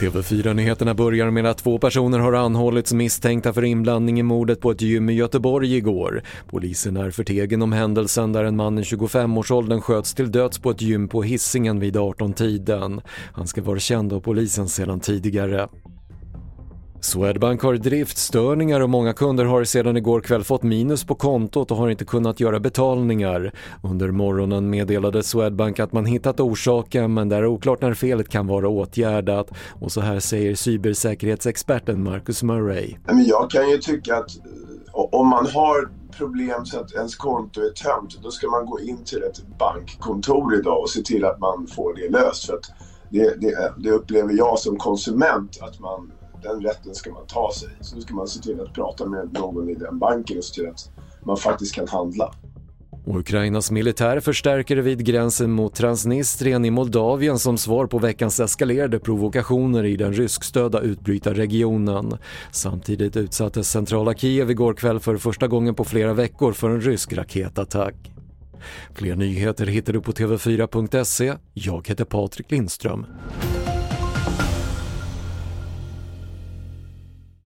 TV4-nyheterna börjar med att två personer har anhållits misstänkta för inblandning i mordet på ett gym i Göteborg igår. Polisen är förtegen om händelsen där en man i 25-årsåldern sköts till döds på ett gym på Hissingen vid 18-tiden. Han ska vara känd av polisen sedan tidigare. Swedbank har driftstörningar och många kunder har sedan igår kväll fått minus på kontot och har inte kunnat göra betalningar. Under morgonen meddelade Swedbank att man hittat orsaken men det är oklart när felet kan vara åtgärdat. Och så här säger cybersäkerhetsexperten Marcus Murray. Jag kan ju tycka att eh, om man har problem så att ens konto är tömt, då ska man gå in till ett bankkontor idag och se till att man får det löst. För att det, det, det upplever jag som konsument att man den rätten ska man ta sig. Så då ska man se till att prata med någon i den banken och se till att man faktiskt kan handla. Ukrainas militär förstärker vid gränsen mot Transnistrien i Moldavien som svar på veckans eskalerade provokationer i den ryskstödda utbrytarregionen. Samtidigt utsattes centrala Kiev igår kväll för första gången på flera veckor för en rysk raketattack. Fler nyheter hittar du på TV4.se. Jag heter Patrik Lindström.